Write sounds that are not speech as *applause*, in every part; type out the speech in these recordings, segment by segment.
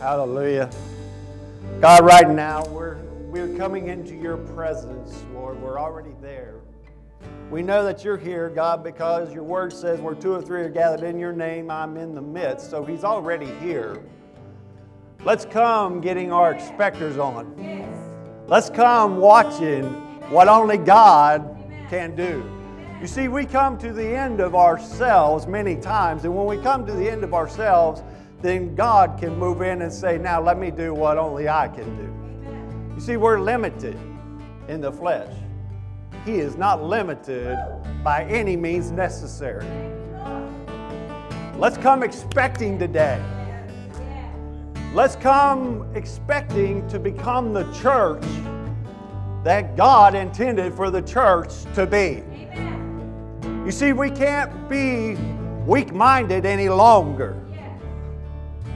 Hallelujah. God, right now, we're, we're coming into your presence, Lord. We're already there. We know that you're here, God, because your word says where two or three are gathered in your name, I'm in the midst. So he's already here. Let's come getting our expectors on. Let's come watching what only God can do. You see, we come to the end of ourselves many times, and when we come to the end of ourselves, then God can move in and say, Now let me do what only I can do. You see, we're limited in the flesh. He is not limited by any means necessary. Let's come expecting today. Let's come expecting to become the church that God intended for the church to be. You see, we can't be weak minded any longer.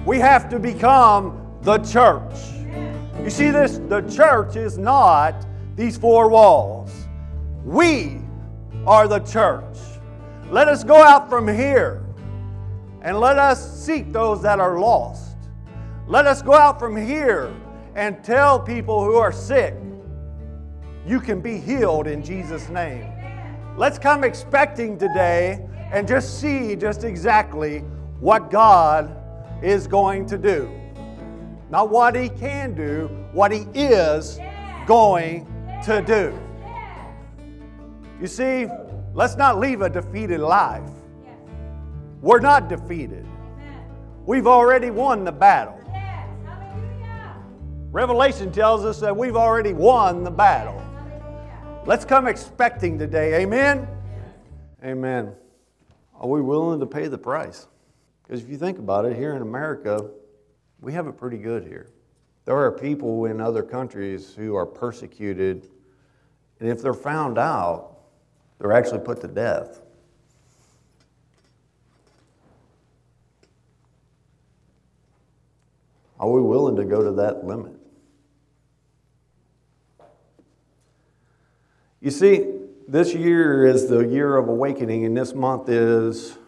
We have to become the church. You see, this the church is not these four walls. We are the church. Let us go out from here and let us seek those that are lost. Let us go out from here and tell people who are sick, you can be healed in Jesus' name. Let's come expecting today and just see just exactly what God is going to do. Not what He can do, what He is going to do. You see, let's not leave a defeated life. We're not defeated. We've already won the battle. Revelation tells us that we've already won the battle. Let's come expecting today. Amen? Amen. Are we willing to pay the price? Because if you think about it, here in America, we have it pretty good here. There are people in other countries who are persecuted, and if they're found out, they're actually put to death. Are we willing to go to that limit? You see, this year is the year of awakening, and this month is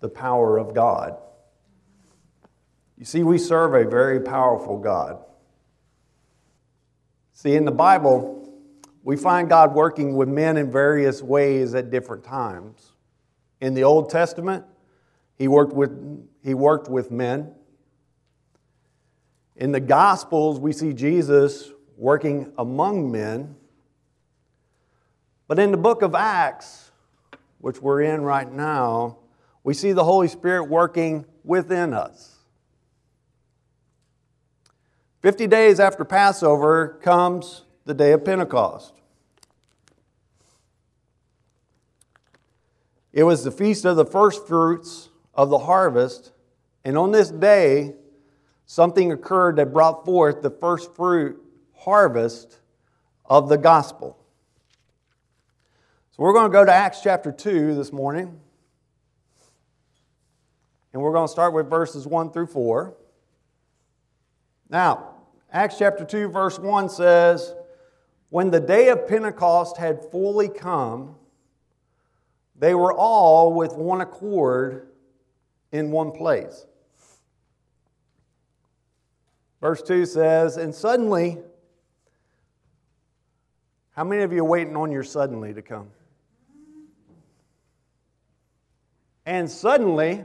the power of God. You see, we serve a very powerful God. See, in the Bible, we find God working with men in various ways at different times. In the Old Testament, he worked with, he worked with men. In the Gospels, we see Jesus working among men. But in the book of Acts, which we're in right now, we see the Holy Spirit working within us. 50 days after Passover comes the day of Pentecost. It was the feast of the first fruits of the harvest, and on this day, something occurred that brought forth the first fruit harvest of the gospel. So we're going to go to Acts chapter 2 this morning. And we're going to start with verses 1 through 4. Now, Acts chapter 2, verse 1 says, When the day of Pentecost had fully come, they were all with one accord in one place. Verse 2 says, And suddenly, how many of you are waiting on your suddenly to come? And suddenly,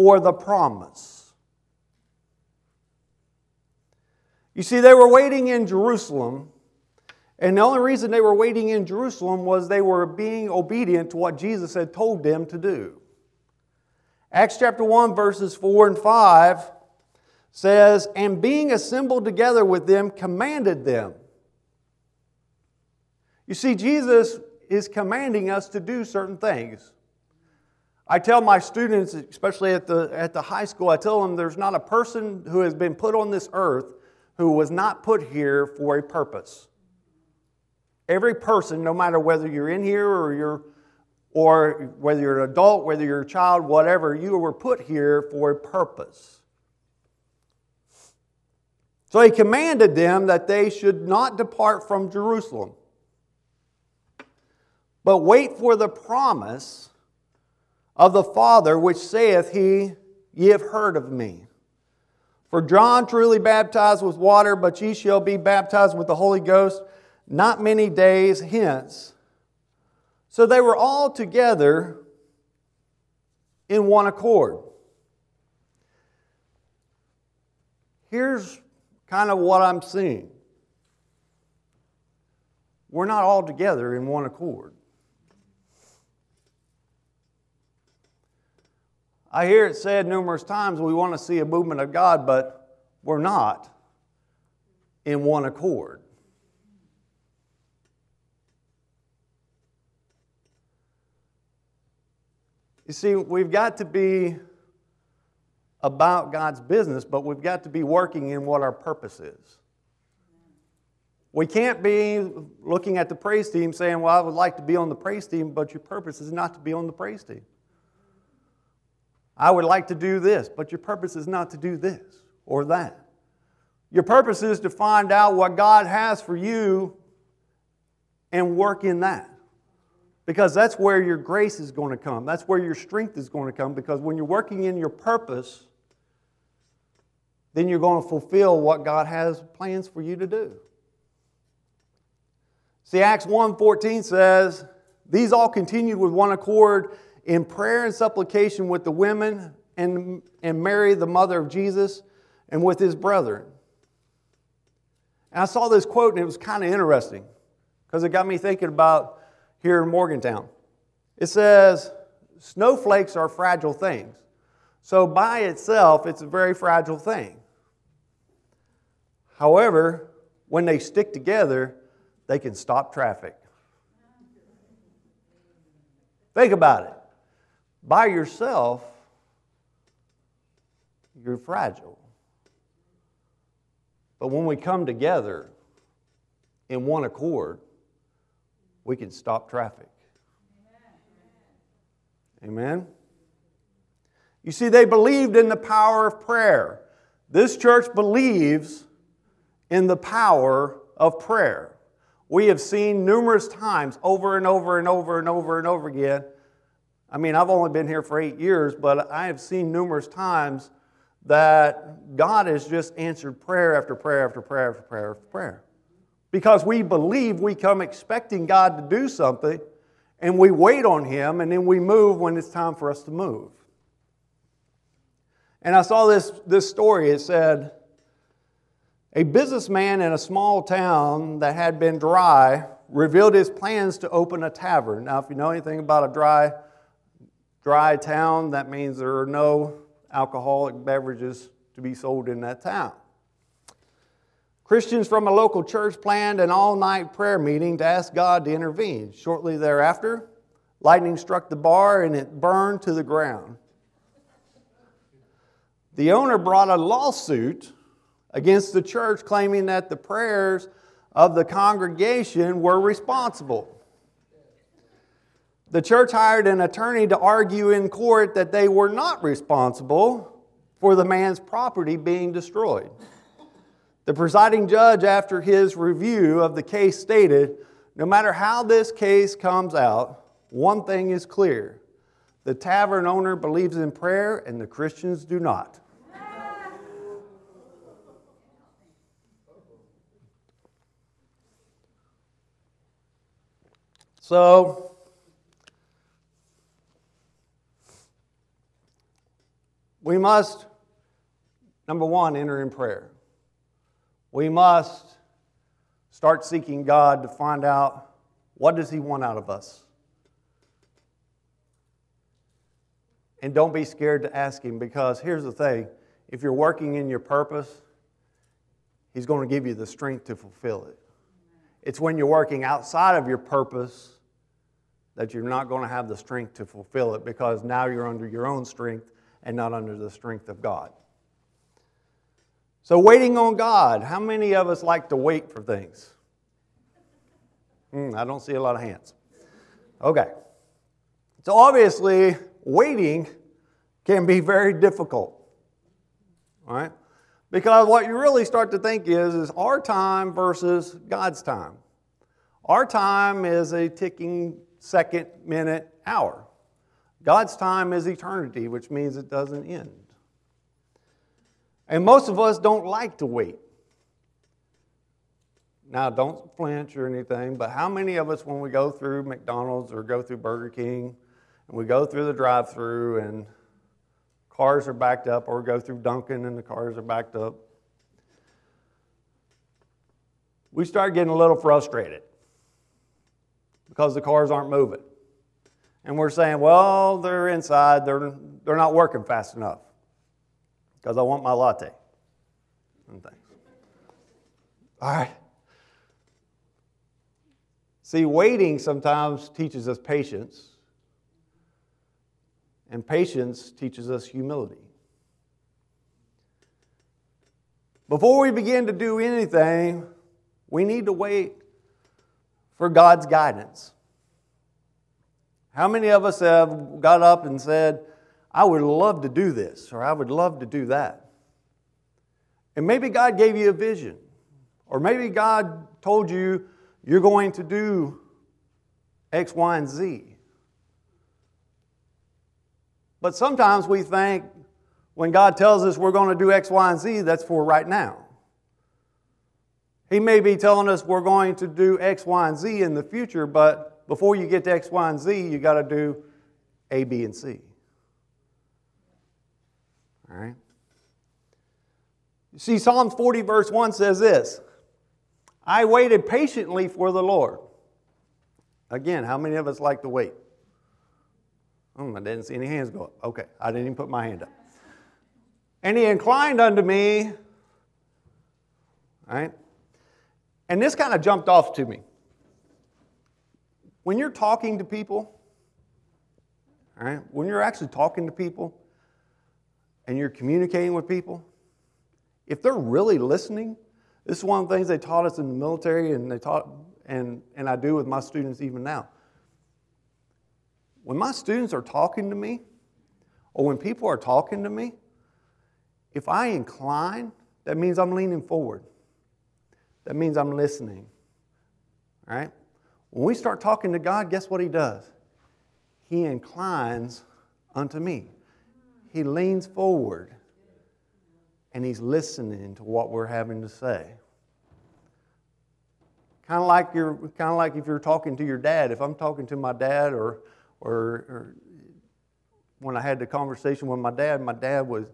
for the promise. You see, they were waiting in Jerusalem, and the only reason they were waiting in Jerusalem was they were being obedient to what Jesus had told them to do. Acts chapter 1, verses 4 and 5 says, And being assembled together with them, commanded them. You see, Jesus is commanding us to do certain things. I tell my students, especially at the, at the high school, I tell them there's not a person who has been put on this earth who was not put here for a purpose. Every person, no matter whether you're in here or you're or whether you're an adult, whether you're a child, whatever, you were put here for a purpose. So he commanded them that they should not depart from Jerusalem, but wait for the promise of the Father, which saith he, Ye have heard of me. For John truly baptized with water, but ye shall be baptized with the Holy Ghost not many days hence. So they were all together in one accord. Here's kind of what I'm seeing we're not all together in one accord. I hear it said numerous times we want to see a movement of God, but we're not in one accord. You see, we've got to be about God's business, but we've got to be working in what our purpose is. We can't be looking at the praise team saying, Well, I would like to be on the praise team, but your purpose is not to be on the praise team. I would like to do this, but your purpose is not to do this or that. Your purpose is to find out what God has for you and work in that. Because that's where your grace is going to come. That's where your strength is going to come. Because when you're working in your purpose, then you're going to fulfill what God has plans for you to do. See, Acts 1:14 says, These all continued with one accord in prayer and supplication with the women and, and Mary, the mother of Jesus, and with his brethren. And I saw this quote and it was kind of interesting because it got me thinking about here in Morgantown. It says, snowflakes are fragile things. So, by itself, it's a very fragile thing. However, when they stick together, they can stop traffic. Think about it. By yourself, you're fragile. But when we come together in one accord, we can stop traffic. Amen. You see, they believed in the power of prayer. This church believes in the power of prayer. We have seen numerous times over and over and over and over and over again. I mean, I've only been here for eight years, but I have seen numerous times that God has just answered prayer after prayer after prayer after prayer after prayer because we believe we come expecting God to do something and we wait on Him and then we move when it's time for us to move. And I saw this, this story. It said, a businessman in a small town that had been dry revealed his plans to open a tavern. Now, if you know anything about a dry, dry town, that means there are no alcoholic beverages to be sold in that town. Christians from a local church planned an all night prayer meeting to ask God to intervene. Shortly thereafter, lightning struck the bar and it burned to the ground. The owner brought a lawsuit against the church claiming that the prayers of the congregation were responsible. The church hired an attorney to argue in court that they were not responsible for the man's property being destroyed. The presiding judge, after his review of the case, stated no matter how this case comes out, one thing is clear the tavern owner believes in prayer, and the Christians do not. So, we must, number one, enter in prayer. We must start seeking God to find out what does he want out of us. And don't be scared to ask him because here's the thing, if you're working in your purpose, he's going to give you the strength to fulfill it. It's when you're working outside of your purpose that you're not going to have the strength to fulfill it because now you're under your own strength and not under the strength of God. So, waiting on God. How many of us like to wait for things? Mm, I don't see a lot of hands. Okay. So, obviously, waiting can be very difficult. All right? Because what you really start to think is, is our time versus God's time. Our time is a ticking second, minute, hour. God's time is eternity, which means it doesn't end. And most of us don't like to wait. Now, don't flinch or anything, but how many of us, when we go through McDonald's or go through Burger King, and we go through the drive through and cars are backed up, or go through Dunkin' and the cars are backed up, we start getting a little frustrated because the cars aren't moving. And we're saying, well, they're inside, they're, they're not working fast enough because I want my latte. And things. All right. See, waiting sometimes teaches us patience, and patience teaches us humility. Before we begin to do anything, we need to wait for God's guidance. How many of us have got up and said, I would love to do this, or I would love to do that? And maybe God gave you a vision, or maybe God told you you're going to do X, Y, and Z. But sometimes we think when God tells us we're going to do X, Y, and Z, that's for right now. He may be telling us we're going to do X, Y, and Z in the future, but before you get to X, Y, and Z, you got to do A, B, and C. All right? You see, Psalm 40, verse 1 says this I waited patiently for the Lord. Again, how many of us like to wait? Oh, I didn't see any hands go up. Okay, I didn't even put my hand up. And he inclined unto me. All right? And this kind of jumped off to me. When you're talking to people, all right, when you're actually talking to people and you're communicating with people, if they're really listening, this is one of the things they taught us in the military and they taught and, and I do with my students even now. When my students are talking to me, or when people are talking to me, if I incline, that means I'm leaning forward. That means I'm listening. All right? When we start talking to God, guess what He does? He inclines unto me. He leans forward and He's listening to what we're having to say. Kind of like you're kind of like if you're talking to your dad. If I'm talking to my dad, or, or, or when I had the conversation with my dad, my dad was,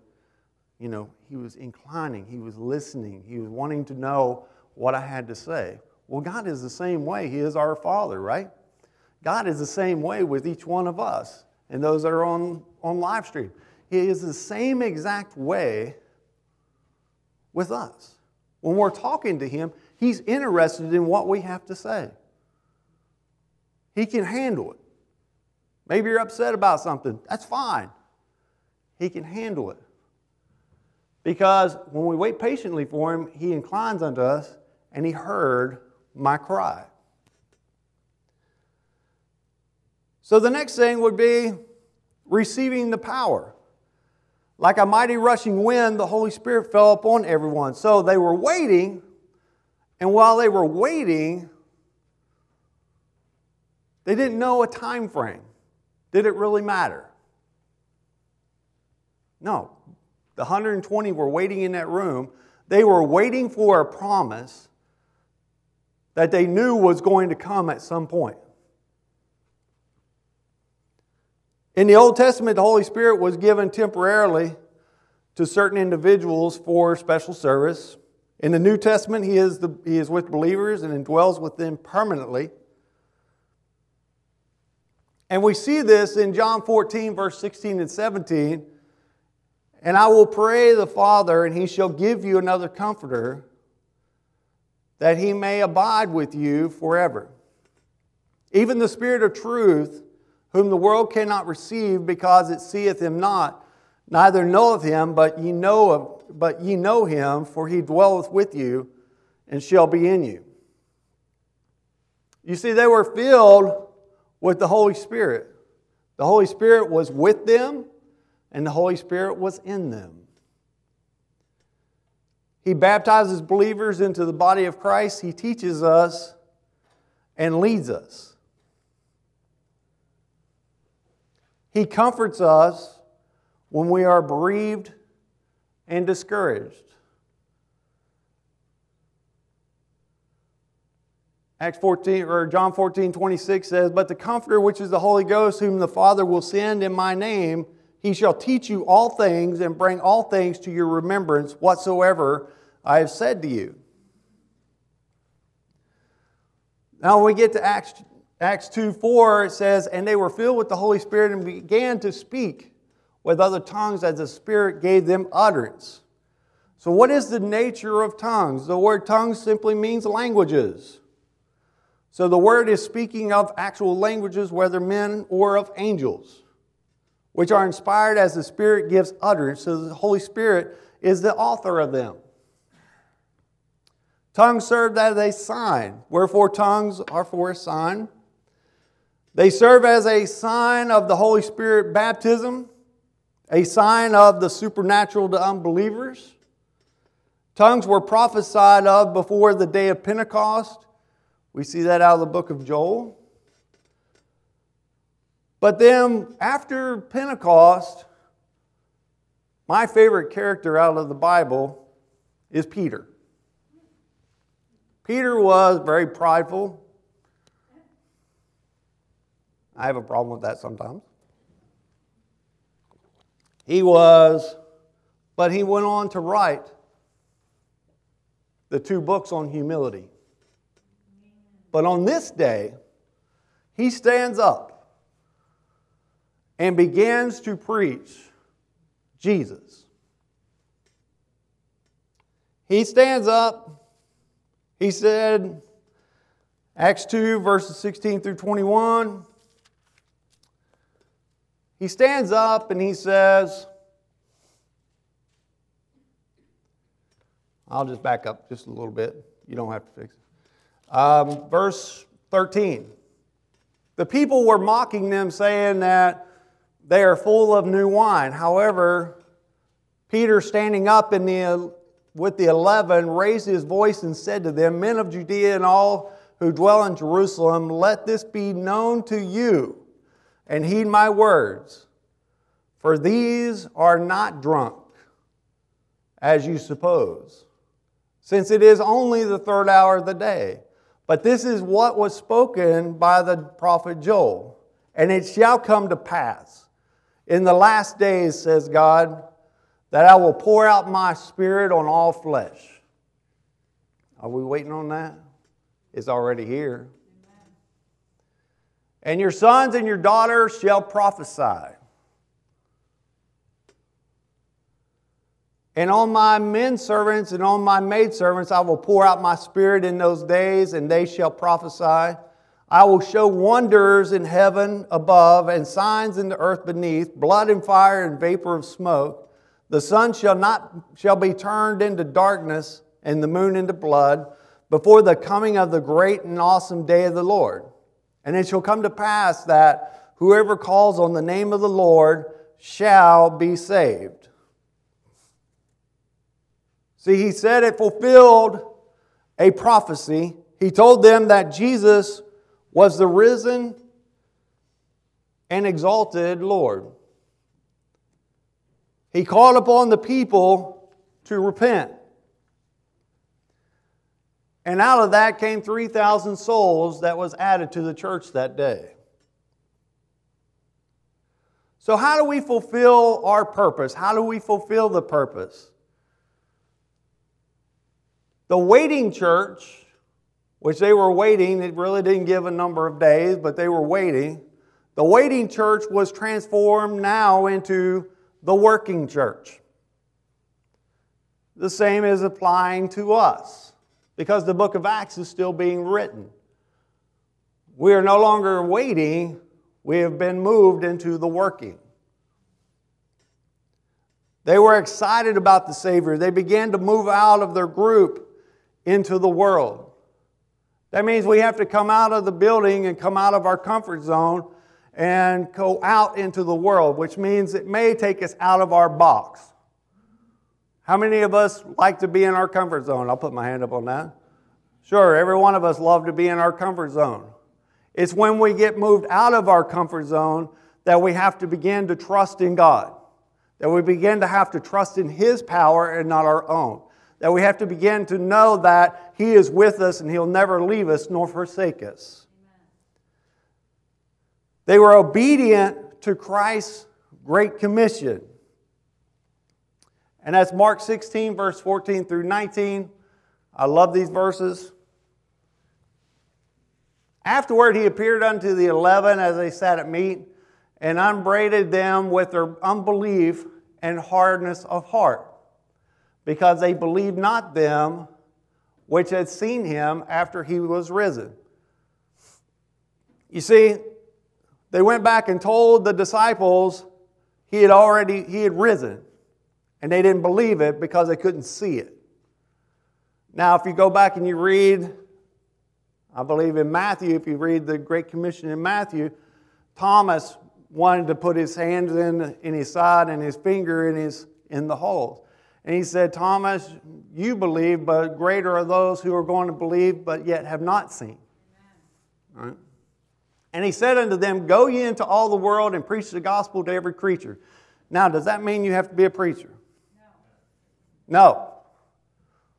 you know, he was inclining, he was listening, he was wanting to know what I had to say. Well, God is the same way. He is our Father, right? God is the same way with each one of us and those that are on, on live stream. He is the same exact way with us. When we're talking to Him, He's interested in what we have to say. He can handle it. Maybe you're upset about something. That's fine. He can handle it. Because when we wait patiently for Him, He inclines unto us and He heard my cry. So the next thing would be receiving the power. Like a mighty rushing wind, the Holy Spirit fell upon everyone. So they were waiting and while they were waiting, they didn't know a time frame. Did it really matter? No. The 120 were waiting in that room. They were waiting for a promise that they knew was going to come at some point. In the Old Testament, the Holy Spirit was given temporarily to certain individuals for special service. In the New Testament, he is, the, he is with believers and indwells with them permanently. And we see this in John 14, verse 16 and 17. And I will pray the Father, and he shall give you another comforter, that he may abide with you forever. even the Spirit of truth, whom the world cannot receive because it seeth him not, neither knoweth him, but ye know of, but ye know him, for he dwelleth with you and shall be in you. You see, they were filled with the Holy Spirit. The Holy Spirit was with them, and the Holy Spirit was in them. He baptizes believers into the body of Christ. He teaches us and leads us. He comforts us when we are bereaved and discouraged. Acts 14 or John 14, 26 says, But the Comforter, which is the Holy Ghost, whom the Father will send in my name, he shall teach you all things and bring all things to your remembrance whatsoever I have said to you. Now, when we get to Acts, Acts 2 4, it says, And they were filled with the Holy Spirit and began to speak with other tongues as the Spirit gave them utterance. So, what is the nature of tongues? The word tongues simply means languages. So, the word is speaking of actual languages, whether men or of angels, which are inspired as the Spirit gives utterance. So, the Holy Spirit is the author of them. Tongues served as a sign, wherefore, tongues are for a sign. They serve as a sign of the Holy Spirit baptism, a sign of the supernatural to unbelievers. Tongues were prophesied of before the day of Pentecost. We see that out of the book of Joel. But then after Pentecost, my favorite character out of the Bible is Peter. Peter was very prideful, I have a problem with that sometimes. He was, but he went on to write the two books on humility. But on this day, he stands up and begins to preach Jesus. He stands up, he said, Acts 2, verses 16 through 21. He stands up and he says, I'll just back up just a little bit. You don't have to fix it. Um, verse 13. The people were mocking them, saying that they are full of new wine. However, Peter, standing up in the, with the eleven, raised his voice and said to them, Men of Judea and all who dwell in Jerusalem, let this be known to you and heed my words, for these are not drunk, as you suppose, since it is only the third hour of the day. But this is what was spoken by the prophet Joel. And it shall come to pass in the last days, says God, that I will pour out my spirit on all flesh. Are we waiting on that? It's already here. And your sons and your daughters shall prophesy. And on my men servants and on my maid servants I will pour out my spirit in those days, and they shall prophesy. I will show wonders in heaven above and signs in the earth beneath, blood and fire and vapor of smoke. The sun shall not shall be turned into darkness and the moon into blood before the coming of the great and awesome day of the Lord. And it shall come to pass that whoever calls on the name of the Lord shall be saved. See, he said it fulfilled a prophecy. He told them that Jesus was the risen and exalted Lord. He called upon the people to repent. And out of that came 3,000 souls that was added to the church that day. So, how do we fulfill our purpose? How do we fulfill the purpose? The waiting church, which they were waiting, it really didn't give a number of days, but they were waiting. The waiting church was transformed now into the working church. The same is applying to us because the book of Acts is still being written. We are no longer waiting, we have been moved into the working. They were excited about the Savior. They began to move out of their group into the world. That means we have to come out of the building and come out of our comfort zone and go out into the world, which means it may take us out of our box. How many of us like to be in our comfort zone? I'll put my hand up on that. Sure, every one of us love to be in our comfort zone. It's when we get moved out of our comfort zone that we have to begin to trust in God. That we begin to have to trust in His power and not our own. That we have to begin to know that He is with us and He'll never leave us nor forsake us. They were obedient to Christ's great commission. And that's Mark 16, verse 14 through 19. I love these verses. Afterward, he appeared unto the eleven as they sat at meat, and upbraided them with their unbelief and hardness of heart, because they believed not them which had seen him after he was risen. You see, they went back and told the disciples he had already he had risen, and they didn't believe it because they couldn't see it. Now, if you go back and you read I believe in Matthew, if you read the Great Commission in Matthew, Thomas wanted to put his hands in, in his side and his finger in, his, in the holes. And he said, Thomas, you believe, but greater are those who are going to believe, but yet have not seen. Right? And he said unto them, Go ye into all the world and preach the gospel to every creature. Now, does that mean you have to be a preacher? No. no.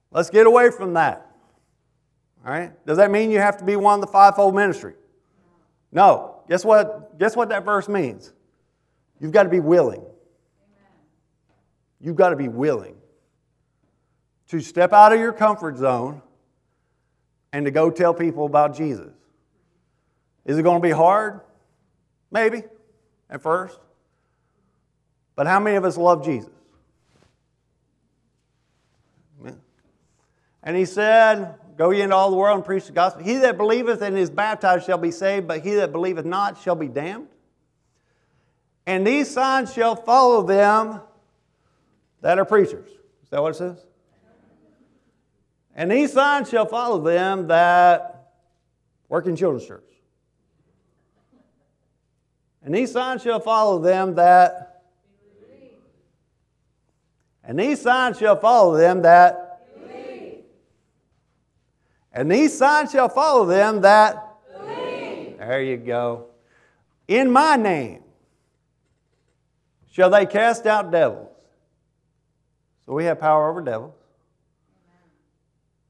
Let's get away from that. All right? Does that mean you have to be one of the fivefold ministry? No. Guess what? Guess what that verse means? You've got to be willing. You've got to be willing to step out of your comfort zone and to go tell people about Jesus. Is it going to be hard? Maybe at first. But how many of us love Jesus? And he said, Go ye into all the world and preach the gospel. He that believeth and is baptized shall be saved, but he that believeth not shall be damned. And these signs shall follow them that are preachers. Is that what it says? And these signs shall follow them that work in children's church. And these signs shall follow them that. And these signs shall follow them that and these signs shall follow them that. There you go. In my name shall they cast out devils. So we have power over devils.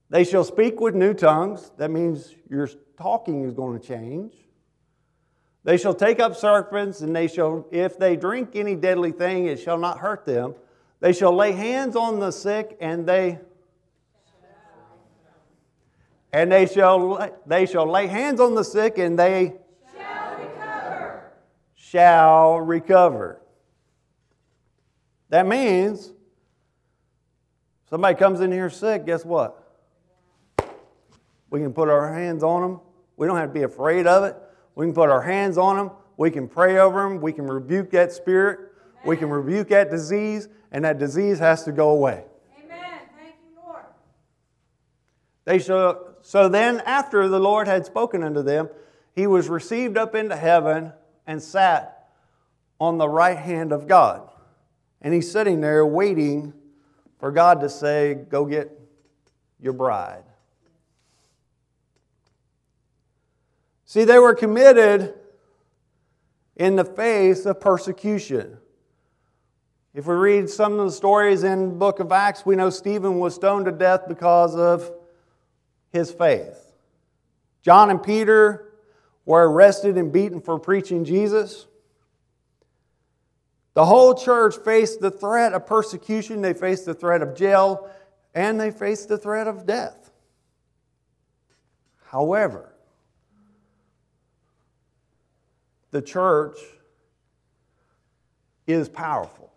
They shall speak with new tongues. That means your talking is going to change. They shall take up serpents, and they shall, if they drink any deadly thing, it shall not hurt them. They shall lay hands on the sick, and they and they shall, they shall lay hands on the sick and they shall recover. Shall recover. That means somebody comes in here sick, guess what? We can put our hands on them. We don't have to be afraid of it. We can put our hands on them. We can pray over them. We can rebuke that spirit. Amen. We can rebuke that disease, and that disease has to go away. Amen. Thank you, Lord. They shall so then, after the Lord had spoken unto them, he was received up into heaven and sat on the right hand of God. And he's sitting there waiting for God to say, Go get your bride. See, they were committed in the face of persecution. If we read some of the stories in the book of Acts, we know Stephen was stoned to death because of his faith. John and Peter were arrested and beaten for preaching Jesus. The whole church faced the threat of persecution, they faced the threat of jail, and they faced the threat of death. However, the church is powerful.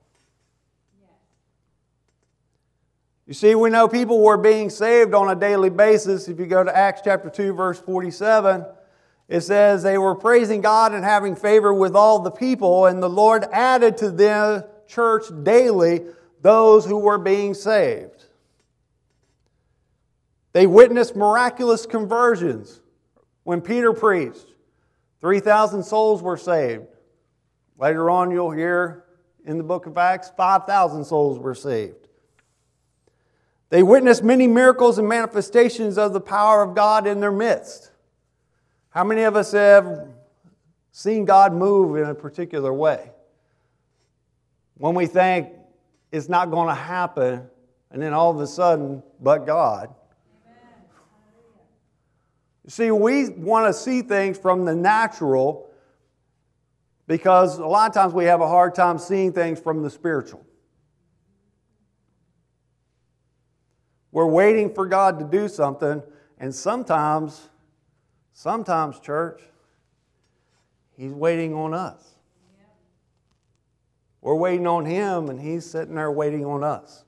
You see, we know people were being saved on a daily basis. If you go to Acts chapter 2, verse 47, it says they were praising God and having favor with all the people, and the Lord added to the church daily those who were being saved. They witnessed miraculous conversions when Peter preached. 3,000 souls were saved. Later on, you'll hear in the book of Acts, 5,000 souls were saved. They witnessed many miracles and manifestations of the power of God in their midst. How many of us have seen God move in a particular way? When we think it's not going to happen, and then all of a sudden, but God. You see, we want to see things from the natural because a lot of times we have a hard time seeing things from the spiritual. We're waiting for God to do something, and sometimes, sometimes, church, He's waiting on us. We're waiting on Him, and He's sitting there waiting on us.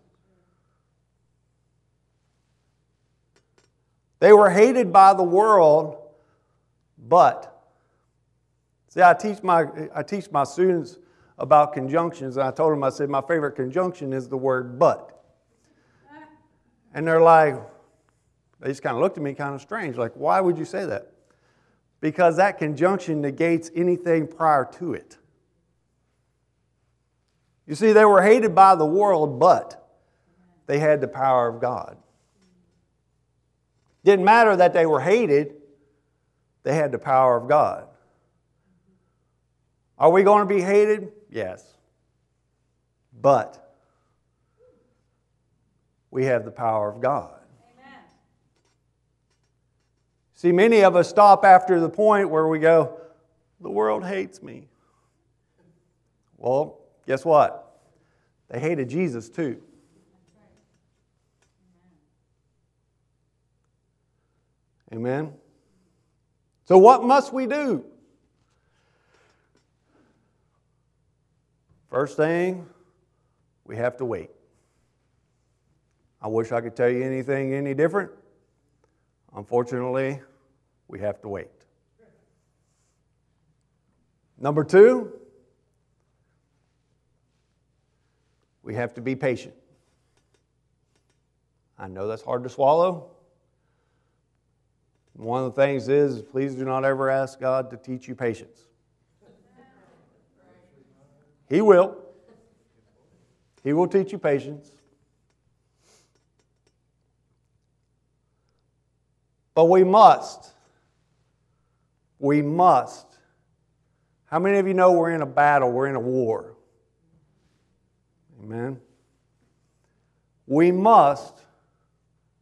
They were hated by the world, but see, I teach my I teach my students about conjunctions, and I told them I said my favorite conjunction is the word but. And they're like, they just kind of looked at me kind of strange, like, why would you say that? Because that conjunction negates anything prior to it. You see, they were hated by the world, but they had the power of God. Didn't matter that they were hated, they had the power of God. Are we going to be hated? Yes. But we have the power of God. Amen. See, many of us stop after the point where we go, the world hates me. Well, guess what? They hated Jesus too. Amen. So, what must we do? First thing, we have to wait. I wish I could tell you anything any different. Unfortunately, we have to wait. Number two, we have to be patient. I know that's hard to swallow. One of the things is, please do not ever ask God to teach you patience. He will. He will teach you patience. But we must. We must. How many of you know we're in a battle? We're in a war. Amen. We must,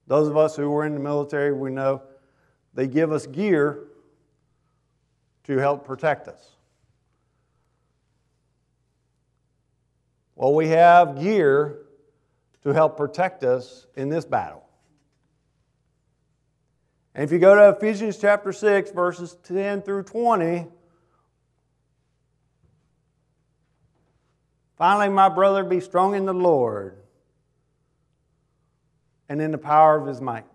those of us who were in the military, we know they give us gear to help protect us. Well, we have gear to help protect us in this battle. And if you go to Ephesians chapter 6, verses 10 through 20, finally, my brother, be strong in the Lord and in the power of his might.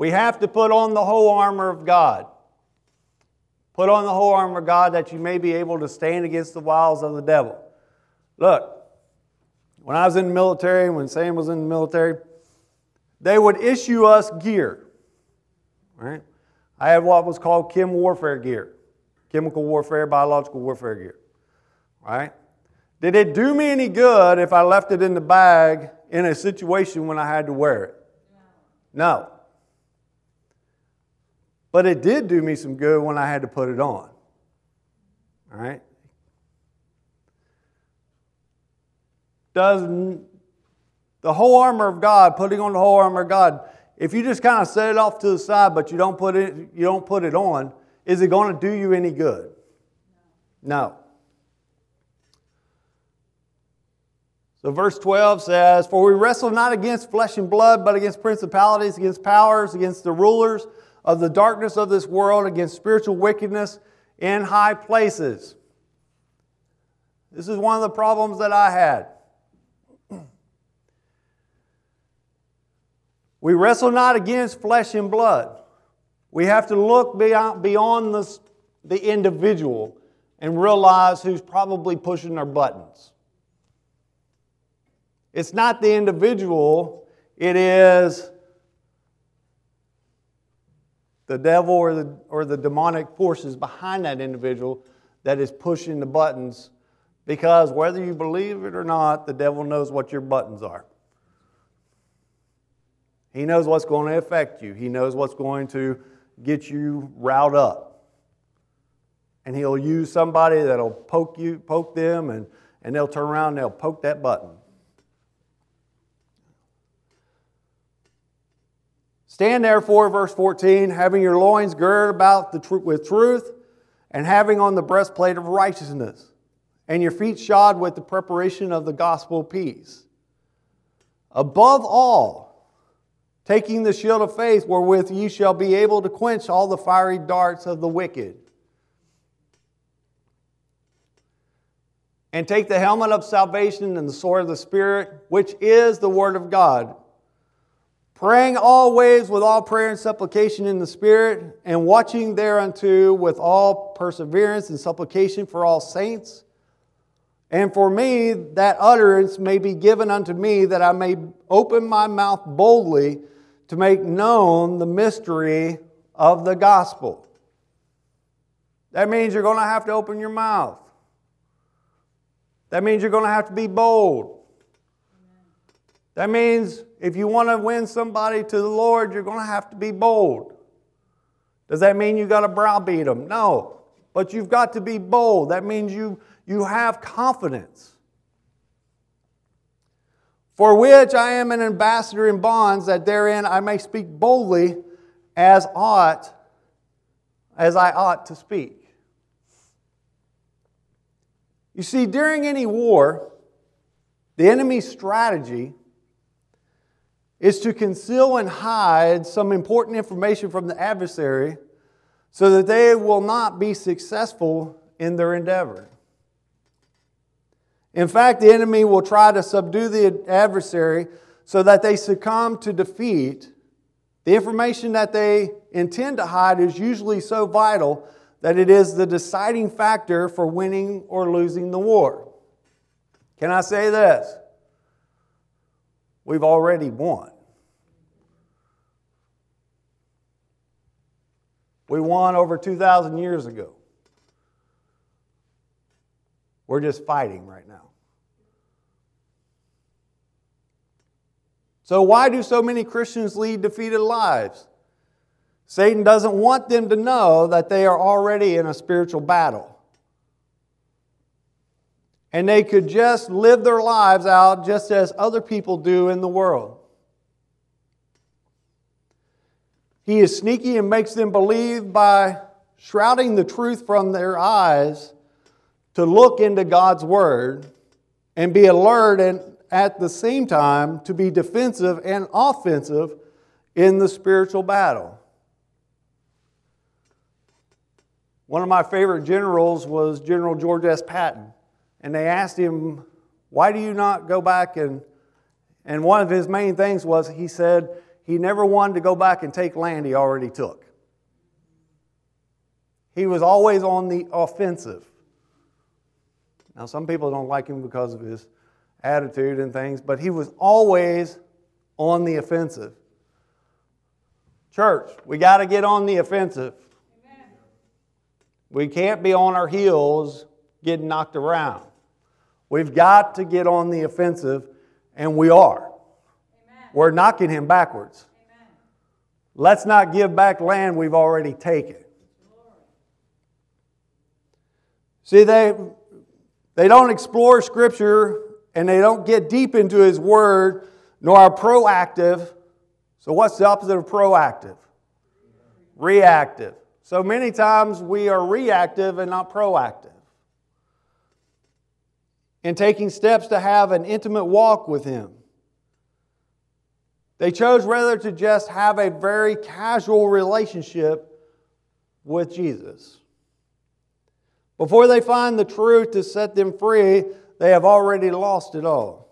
We have to put on the whole armor of God. Put on the whole armor of God that you may be able to stand against the wiles of the devil. Look, when I was in the military, when Sam was in the military, they would issue us gear. Right? I had what was called chem warfare gear, chemical warfare, biological warfare gear. Right? Did it do me any good if I left it in the bag in a situation when I had to wear it? No. But it did do me some good when I had to put it on. All right? Does the whole armor of God, putting on the whole armor of God, if you just kind of set it off to the side but you don't put it, you don't put it on, is it going to do you any good? No. So, verse 12 says, For we wrestle not against flesh and blood, but against principalities, against powers, against the rulers of the darkness of this world, against spiritual wickedness in high places. This is one of the problems that I had. *clears throat* We wrestle not against flesh and blood. We have to look beyond, beyond the, the individual and realize who's probably pushing our buttons. It's not the individual, it is the devil or the, or the demonic forces behind that individual that is pushing the buttons because whether you believe it or not, the devil knows what your buttons are. He knows what's going to affect you, he knows what's going to get you riled up. And he'll use somebody that'll poke you, poke them, and, and they'll turn around and they'll poke that button. Stand therefore, verse 14, having your loins girded about the tr- with truth, and having on the breastplate of righteousness, and your feet shod with the preparation of the gospel of peace. Above all, taking the shield of faith, wherewith ye shall be able to quench all the fiery darts of the wicked. And take the helmet of salvation and the sword of the Spirit, which is the Word of God praying always with all prayer and supplication in the Spirit, and watching thereunto with all perseverance and supplication for all saints. And for me, that utterance may be given unto me, that I may open my mouth boldly to make known the mystery of the gospel. That means you're going to have to open your mouth. That means you're going to have to be bold. That means if you want to win somebody to the Lord, you're going to have to be bold. Does that mean you got to browbeat them? No. But you've got to be bold. That means you, you have confidence. For which I am an ambassador in bonds, that therein I may speak boldly as ought, as I ought to speak. You see, during any war, the enemy's strategy is to conceal and hide some important information from the adversary so that they will not be successful in their endeavor. In fact, the enemy will try to subdue the adversary so that they succumb to defeat. The information that they intend to hide is usually so vital that it is the deciding factor for winning or losing the war. Can I say this? We've already won. We won over 2,000 years ago. We're just fighting right now. So, why do so many Christians lead defeated lives? Satan doesn't want them to know that they are already in a spiritual battle and they could just live their lives out just as other people do in the world. He is sneaky and makes them believe by shrouding the truth from their eyes to look into God's Word and be alert and at the same time to be defensive and offensive in the spiritual battle. One of my favorite generals was General George S. Patton and they asked him, Why do you not go back? And, and one of his main things was he said he never wanted to go back and take land he already took. He was always on the offensive. Now, some people don't like him because of his attitude and things, but he was always on the offensive. Church, we got to get on the offensive. Amen. We can't be on our heels getting knocked around. We've got to get on the offensive, and we are. Amen. We're knocking him backwards. Amen. Let's not give back land we've already taken. See, they, they don't explore Scripture and they don't get deep into His Word, nor are proactive. So, what's the opposite of proactive? Reactive. So many times we are reactive and not proactive and taking steps to have an intimate walk with Him. They chose rather to just have a very casual relationship with Jesus. Before they find the truth to set them free, they have already lost it all.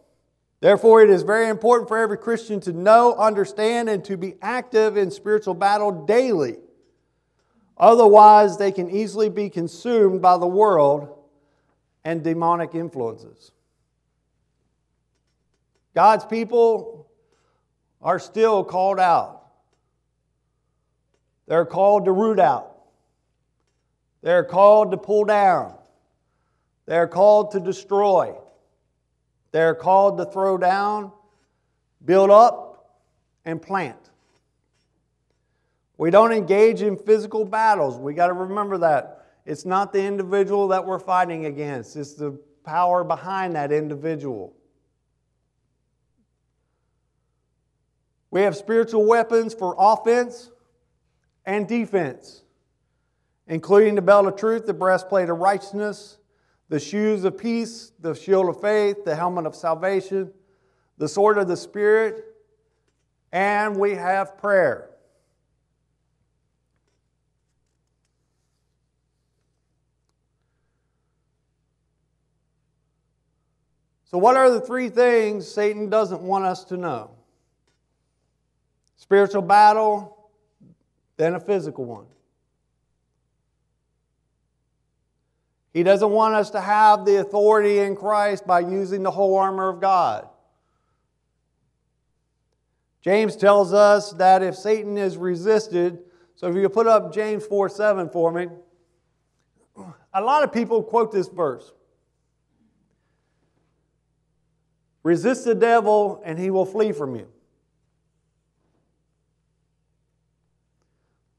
Therefore, it is very important for every Christian to know, understand, and to be active in spiritual battle daily. Otherwise, they can easily be consumed by the world and demonic influences. God's people are still called out. They're called to root out. They're called to pull down. They're called to destroy. They're called to throw down, build up, and plant. We don't engage in physical battles. We got to remember that. It's not the individual that we're fighting against, it's the power behind that individual. We have spiritual weapons for offense and defense, including the belt of truth, the breastplate of righteousness, the shoes of peace, the shield of faith, the helmet of salvation, the sword of the Spirit, and we have prayer. So, what are the three things Satan doesn't want us to know? Spiritual battle, then a physical one. He doesn't want us to have the authority in Christ by using the whole armor of God. James tells us that if Satan is resisted, so if you put up James 4 7 for me, a lot of people quote this verse. Resist the devil, and he will flee from you.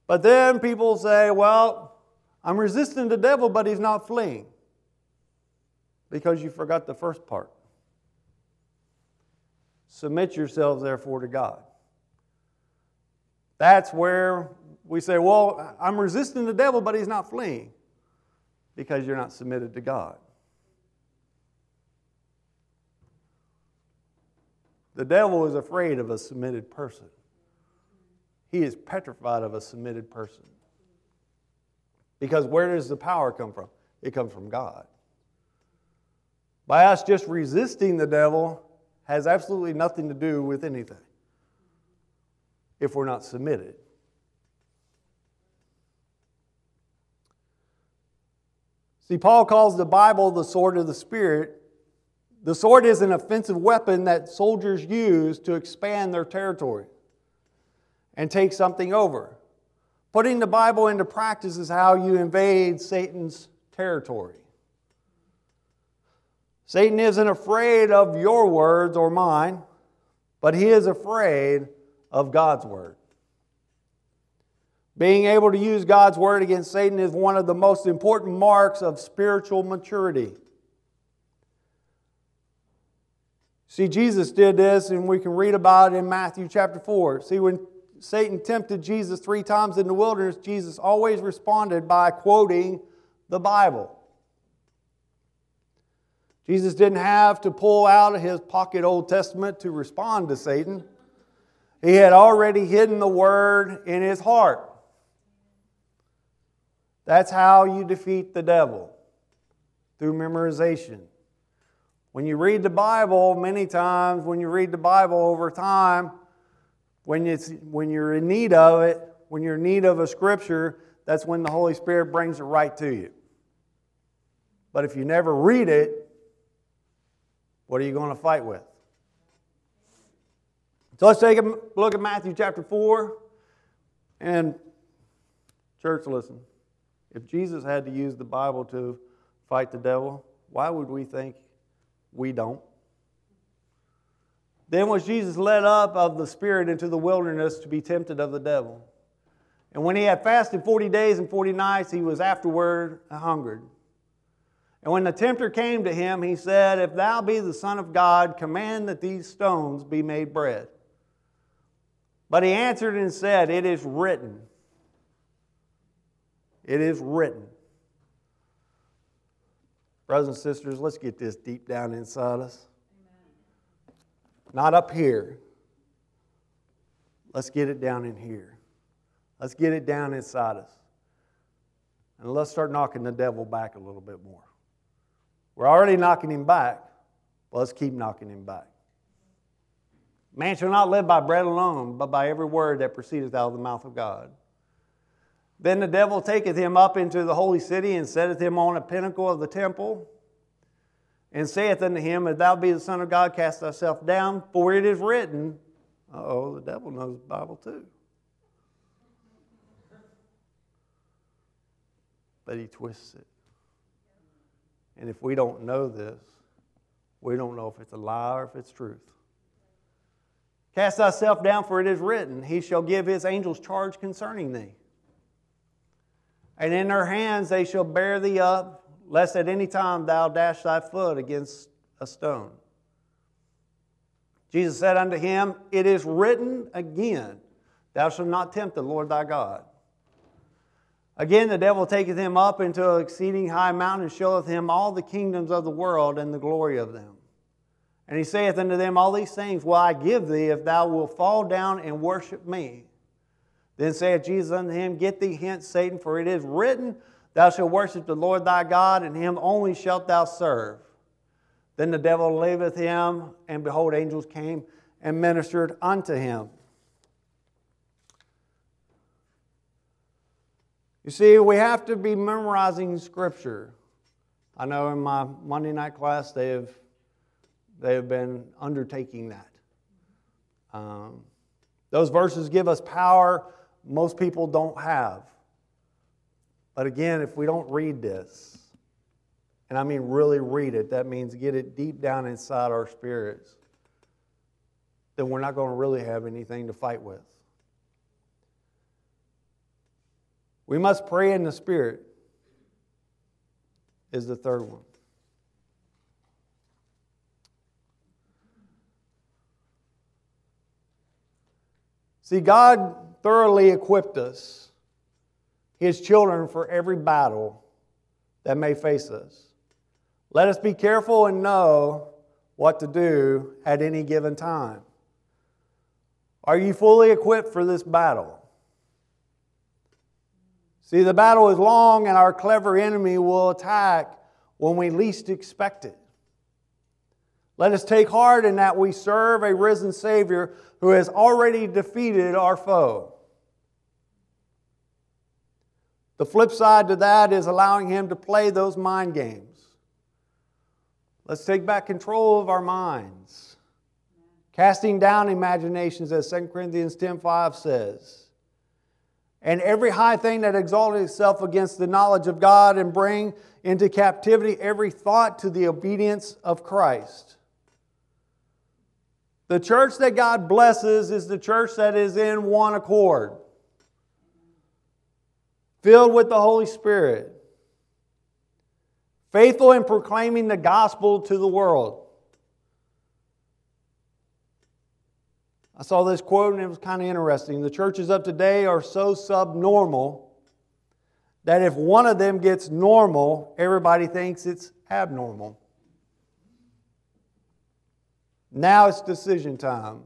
But then people say, well, I'm resisting the devil, but he's not fleeing. Because you forgot the first part. Submit yourselves, therefore, to God. That's where we say, well, I'm resisting the devil, but he's not fleeing. Because you're not submitted to God. The devil is afraid of a submitted person. He is petrified of a submitted person. Because where does the power come from? It comes from God. By us just resisting the devil has absolutely nothing to do with anything if we're not submitted. See, Paul calls the Bible the sword of the Spirit the sword is an offensive weapon that soldiers use to expand their territory and take something over. Putting the Bible into practice is how you invade Satan's territory. Satan isn't afraid of your words or mine, but he is afraid of God's word. Being able to use God's word against Satan is one of the most important marks of spiritual maturity. See, Jesus did this, and we can read about it in Matthew chapter 4. See, when Satan tempted Jesus three times in the wilderness, Jesus always responded by quoting the Bible. Jesus didn't have to pull out his pocket Old Testament to respond to Satan. He had already hidden the word in his heart. That's how you defeat the devil through memorization. When you read the Bible, many times when you read the Bible over time, when, it's, when you're in need of it, when you're in need of a scripture, that's when the Holy Spirit brings it right to you. But if you never read it, what are you going to fight with? So let's take a look at Matthew chapter 4. And, church, listen. If Jesus had to use the Bible to fight the devil, why would we think we don't. Then was Jesus led up of the Spirit into the wilderness to be tempted of the devil. And when he had fasted 40 days and 40 nights, he was afterward hungered. And when the tempter came to him, he said, If thou be the Son of God, command that these stones be made bread. But he answered and said, It is written. It is written. Brothers and sisters, let's get this deep down inside us. Not up here. Let's get it down in here. Let's get it down inside us. And let's start knocking the devil back a little bit more. We're already knocking him back, but let's keep knocking him back. Man shall not live by bread alone, but by every word that proceedeth out of the mouth of God. Then the devil taketh him up into the holy city and setteth him on a pinnacle of the temple and saith unto him, If thou be the Son of God, cast thyself down, for it is written. oh, the devil knows the Bible too. But he twists it. And if we don't know this, we don't know if it's a lie or if it's truth. Cast thyself down, for it is written, He shall give His angels charge concerning thee. And in their hands they shall bear thee up, lest at any time thou dash thy foot against a stone. Jesus said unto him, It is written again, Thou shalt not tempt the Lord thy God. Again, the devil taketh him up into an exceeding high mountain and showeth him all the kingdoms of the world and the glory of them. And he saith unto them, All these things will I give thee if thou wilt fall down and worship me. Then saith Jesus unto him, Get thee hence, Satan, for it is written, Thou shalt worship the Lord thy God, and him only shalt thou serve. Then the devil leaveth him, and behold, angels came and ministered unto him. You see, we have to be memorizing Scripture. I know in my Monday night class they have they have been undertaking that. Um, those verses give us power most people don't have. But again, if we don't read this, and I mean really read it, that means get it deep down inside our spirits, then we're not going to really have anything to fight with. We must pray in the Spirit, is the third one. See, God thoroughly equipped us, His children, for every battle that may face us. Let us be careful and know what to do at any given time. Are you fully equipped for this battle? See, the battle is long, and our clever enemy will attack when we least expect it. Let us take heart in that we serve a risen Savior who has already defeated our foe. The flip side to that is allowing him to play those mind games. Let's take back control of our minds. Casting down imaginations, as 2 Corinthians 10.5 says. And every high thing that exalted itself against the knowledge of God, and bring into captivity every thought to the obedience of Christ. The church that God blesses is the church that is in one accord, filled with the Holy Spirit, faithful in proclaiming the gospel to the world. I saw this quote and it was kind of interesting. The churches of today are so subnormal that if one of them gets normal, everybody thinks it's abnormal. Now it's decision time.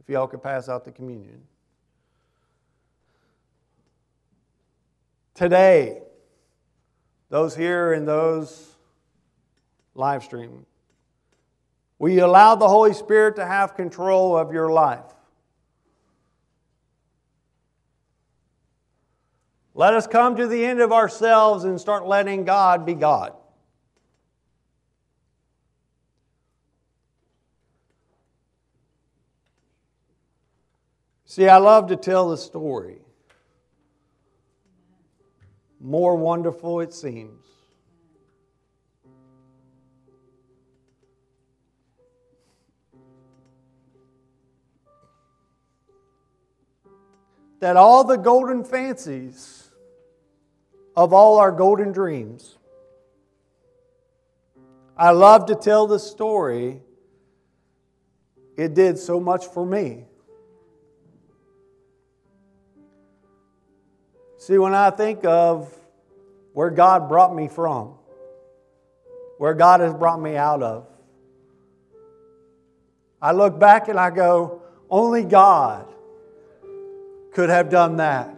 If y'all could pass out the communion. Today, those here and those live streaming, will you allow the Holy Spirit to have control of your life? Let us come to the end of ourselves and start letting God be God. See, I love to tell the story. More wonderful it seems. That all the golden fancies of all our golden dreams, I love to tell the story. It did so much for me. See, when I think of where God brought me from, where God has brought me out of, I look back and I go, only God could have done that.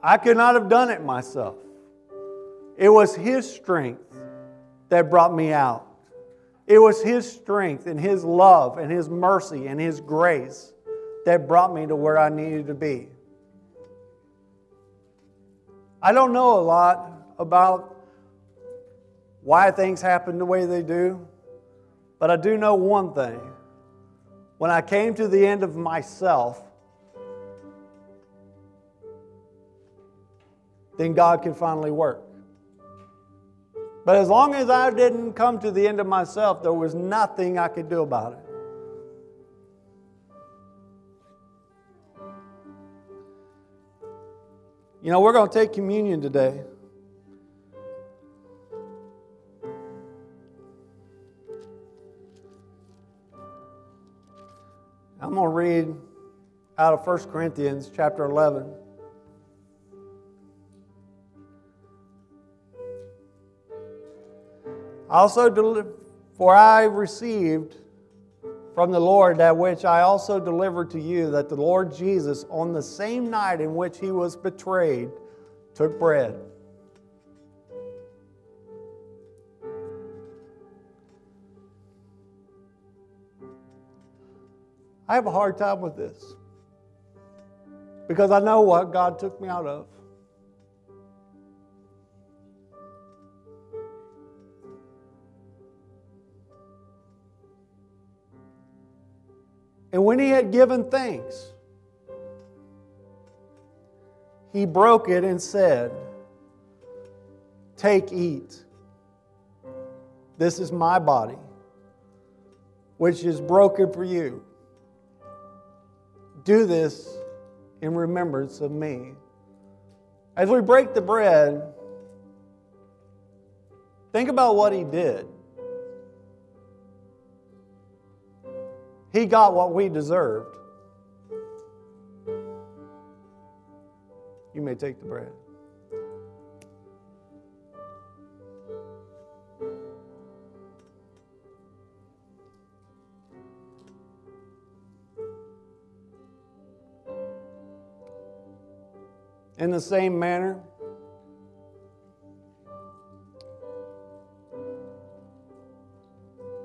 I could not have done it myself. It was His strength that brought me out. It was His strength and His love and His mercy and His grace that brought me to where I needed to be. I don't know a lot about why things happen the way they do, but I do know one thing. When I came to the end of myself, then God can finally work. But as long as I didn't come to the end of myself, there was nothing I could do about it. You know, we're going to take communion today. I'm going to read out of 1 Corinthians chapter 11. Also, for I received from the Lord that which I also delivered to you that the Lord Jesus, on the same night in which he was betrayed, took bread. I have a hard time with this because I know what God took me out of. And when he had given thanks, he broke it and said, Take, eat. This is my body, which is broken for you. Do this in remembrance of me. As we break the bread, think about what he did. He got what we deserved. You may take the bread. In the same manner,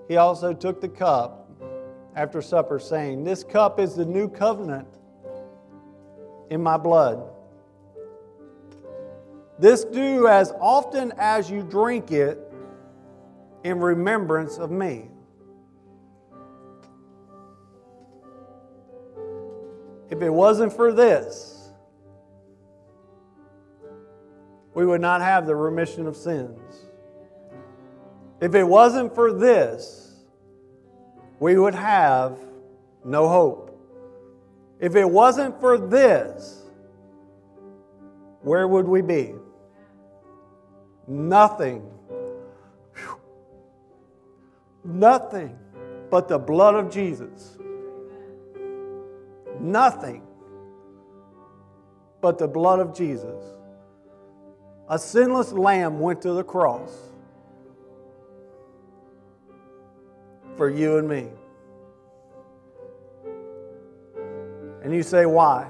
he also took the cup after supper, saying, This cup is the new covenant in my blood. This do as often as you drink it in remembrance of me. If it wasn't for this, we would not have the remission of sins. If it wasn't for this, we would have no hope. If it wasn't for this, where would we be? Nothing. Nothing but the blood of Jesus. Nothing but the blood of Jesus. A sinless lamb went to the cross for you and me. And you say, why?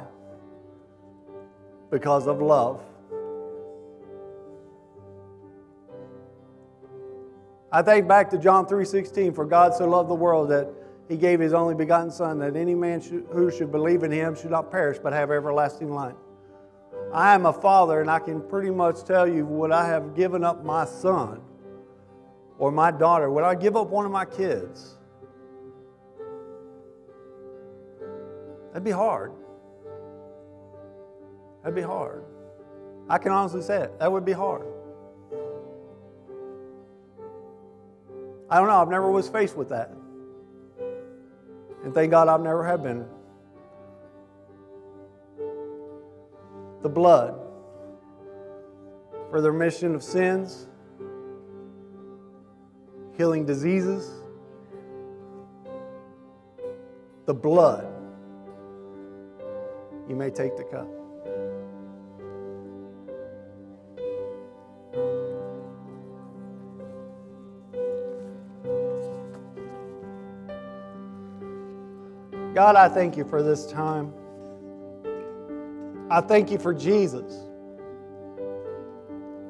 Because of love. I think back to John 3:16 for God so loved the world that he gave his only begotten son that any man should, who should believe in him should not perish but have everlasting life. I am a father and I can pretty much tell you what I have given up my son or my daughter? Would I give up one of my kids? That'd be hard. That'd be hard. I can honestly say it. That would be hard. I don't know. I've never was faced with that. And thank God I've never have been. The blood for the remission of sins healing diseases, the blood, you may take the cup. God, I thank you for this time. I thank you for Jesus.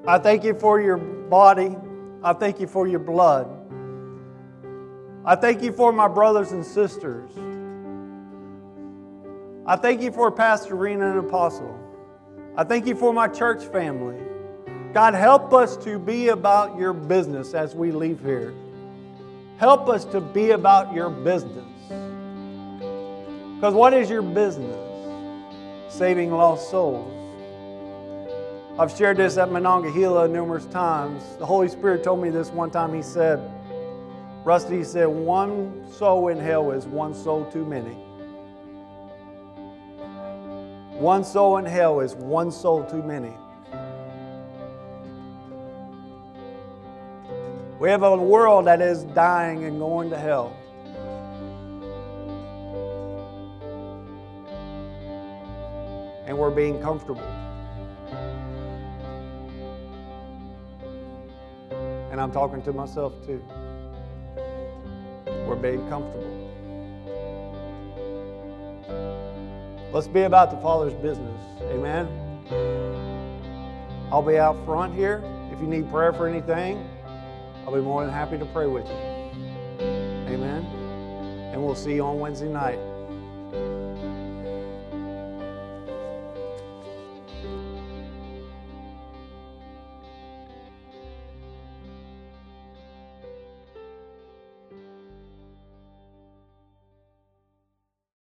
I thank you for your body. I thank you for your blood. I thank you for my brothers and sisters. I thank you for Pastor Rena and Apostle. I thank you for my church family. God, help us to be about your business as we leave here. Help us to be about your business. Because what is your business? Saving lost souls. I've shared this at Monongahela numerous times. The Holy Spirit told me this one time. He said, Rusty he said, one soul in hell is one soul too many. One soul in hell is one soul too many. We have a world that is dying and going to hell. And we're being comfortable. And I'm talking to myself too. We're being comfortable. Let's be about the Father's business. Amen. I'll be out front here. If you need prayer for anything, I'll be more than happy to pray with you. Amen. And we'll see you on Wednesday night.